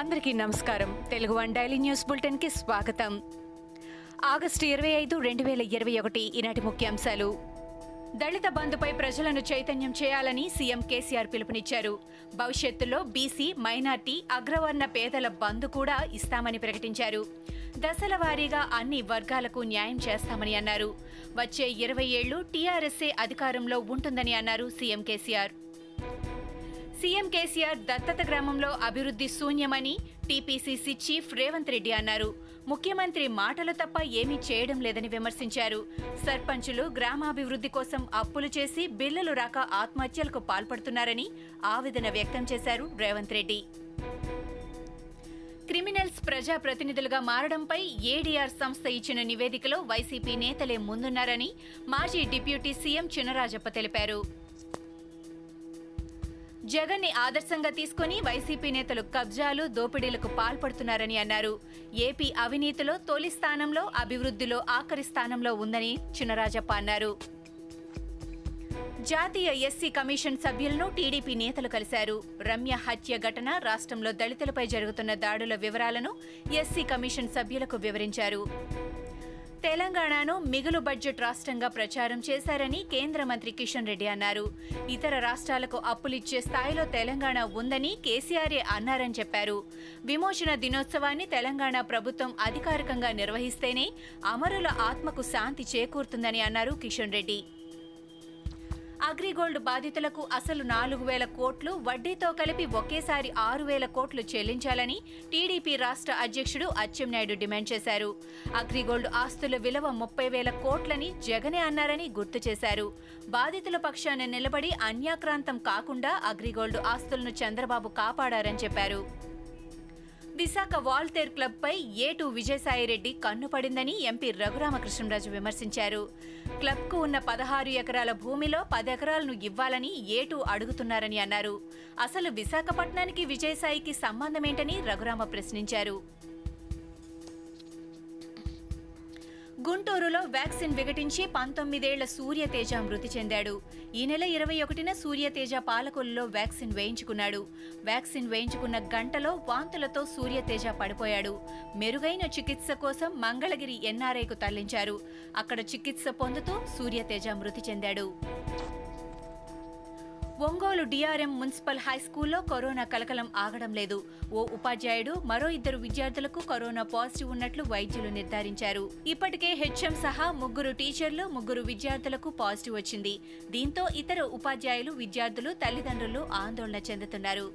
అందరికీ నమస్కారం. Telugu one daily news బులెటిన్కి స్వాగతం. ఆగస్టు ఇరవై ఐదు రెండు వేల ఇరవై ఒకటి ఈనాటి ముఖ్యాంశాలు. దళిత బంధుపై ప్రజలను చైతన్యం చేయాలని సీఎం కేసీఆర్ పిలుపునిచ్చారు. భవిష్యత్తులో బీసీ మైనార్టీ అగ్రవర్ణ పేదల బంధు కూడా ఇస్తామని ప్రకటించారు. దశల వారీగా అన్ని వర్గాలకు న్యాయం చేస్తామని అన్నారు. వచ్చే ఇరవై ఏళ్ళు టీఆర్ఎస్ఏ అధికారంలో ఉంటుందని అన్నారు సీఎం కేసీఆర్. సీఎం కేసీఆర్ దత్తత గ్రామంలో అభివృద్ధి శూన్యమని టీపీసీసీ చీఫ్ రేవంత్ రెడ్డి అన్నారు. ముఖ్యమంత్రి మాటలు తప్ప ఏమీ చేయడం లేదని విమర్శించారు. సర్పంచులు గ్రామాభివృద్ధి కోసం అప్పులు చేసి బిల్లులు రాక ఆత్మహత్యలకు పాల్పడుతున్నారని ఆవేదన వ్యక్తం చేశారు రేవంత్ రెడ్డి. క్రిమినల్స్ ప్రజా ప్రతినిధులుగా మారడంపై ఏడీఆర్ సంస్థ ఇచ్చిన నివేదికలో వైసీపీ నేతలే ముందున్నారని మాజీ డిప్యూటీ సీఎం చినరాజప్ప తెలిపారు. జగన్ని ఆదర్శంగా తీసుకుని వైసీపీ నేతలు కబ్జాలు దోపిడీలకు పాల్పడుతున్నారని అన్నారు. ఏపీ అవినీతిలో తొలి స్థానంలో అభివృద్ధిలో ఆఖరి స్థానంలో ఉందని చినరాజప్ప అన్నారు. జాతీయ ఎస్సీ కమిషన్ సభ్యులను టీడీపీ నేతలు కలిశారు. రమ్య హత్య ఘటన రాష్ట్రంలో దళితులపై జరుగుతున్న దాడుల వివరాలను ఎస్సీ కమిషన్ సభ్యులకు వివరించారు. తెలంగాణను మిగులు బడ్జెట్ రాష్ట్రంగా ప్రచారం చేశారని కేంద్ర మంత్రి కిషన్ రెడ్డి అన్నారు. ఇతర రాష్ట్రాలకు అప్పులిచ్చే స్థాయిలో తెలంగాణ ఉందని కేసీఆర్ఏ అన్నారని చెప్పారు. విమోచన దినోత్సవాన్ని తెలంగాణ ప్రభుత్వం అధికారికంగా నిర్వహిస్తేనే అమరుల ఆత్మకు శాంతి చేకూరుతుందని అన్నారు కిషన్ రెడ్డి. అగ్రిగోల్డ్ బాధితులకు అసలు నాలుగు వేల కోట్లు వడ్డీతో కలిపి ఒకేసారి ఆరు వేల కోట్లు చెల్లించాలని టీడీపీ రాష్ట్ర అధ్యక్షుడు అచ్చెన్నాయుడు డిమాండ్ చేశారు. అగ్రిగోల్డ్ ఆస్తుల విలువ ముప్పై వేల కోట్లని జగనే అన్నారని గుర్తు చేశారు. బాధితుల పక్షాన నిలబడి అన్యాక్రాంతం కాకుండా అగ్రిగోల్డ్ ఆస్తులను చంద్రబాబు కాపాడారని చెప్పారు. విశాఖ వాల్తేర్ క్లబ్ పై ఏటు విజయసాయిరెడ్డి కన్నుపడిందని ఎంపీ రఘురామకృష్ణరాజు విమర్శించారు. క్లబ్కు ఉన్న పదహారు ఎకరాల భూమిలో పది ఎకరాలను ఇవ్వాలని ఏటు అడుగుతున్నారని అన్నారు. అసలు విశాఖపట్నానికి విజయసాయికి సంబంధమేంటని రఘురామ ప్రశ్నించారు. గుంటూరులో వ్యాక్సిన్ విఘటించి పంతొమ్మిదేళ్ళ సూర్యతేజ మృతి చెందాడు. ఈ నెల ఇరవై ఒకటిన సూర్యతేజ పాలకొల్లులో వ్యాక్సిన్ వేయించుకున్నాడు. వ్యాక్సిన్ వేయించుకున్న గంటలో వాంతులతో సూర్యతేజ పడిపోయాడు. మెరుగైన చికిత్స కోసం మంగళగిరి ఎన్ఆర్ఐకు తరలించారు. అక్కడ చికిత్స పొందుతూ సూర్యతేజ మృతి చెందాడు. ఒంగోలు డిఆర్ఎం మున్సిపల్ హై స్కూల్లో కరోనా కలకలం ఆగడం లేదు. ఓ ఉపాధ్యాయుడు మరో ఇద్దరు విద్యార్థులకు కరోనా పాజిటివ్ ఉన్నట్లు వైద్యులు నిర్ధారించారు. ఇప్పటికే హెచ్ఎం సహా ముగ్గురు టీచర్లు ముగ్గురు విద్యార్థులకు పాజిటివ్ వచ్చింది. దీంతో ఇతర ఉపాధ్యాయులు విద్యార్థులు తల్లిదండ్రులు ఆందోళన చెందుతున్నారు.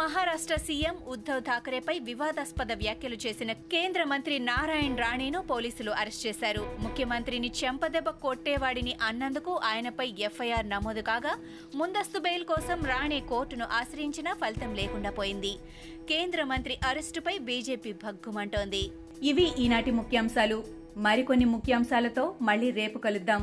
మహారాష్ట్ర సీఎం ఉద్ధవ్ ఠాకరేపై వివాదాస్పద వ్యాఖ్యలు చేసిన కేంద్ర మంత్రి నారాయణ్ రాణేను పోలీసులు అరెస్ట్ చేశారు. ముఖ్యమంత్రిని చెంపదెబ్బ కొట్టేవాడిని అన్నందుకు ఆయనపై ఎఫ్ఐఆర్ నమోదు కాగా ముందస్తు బెయిల్ కోసం రాణే కోర్టును ఆశ్రయించినా ఫలితం లేకుండా పోయింది. కేంద్ర మంత్రి అరెస్టుపై బీజేపీ భగ్గుమంటోంది. ఇవి ఈనాటి ముఖ్యాంశాలు. మరికొన్ని ముఖ్యాంశాలతో మళ్ళీ రేపు కలుద్దాం.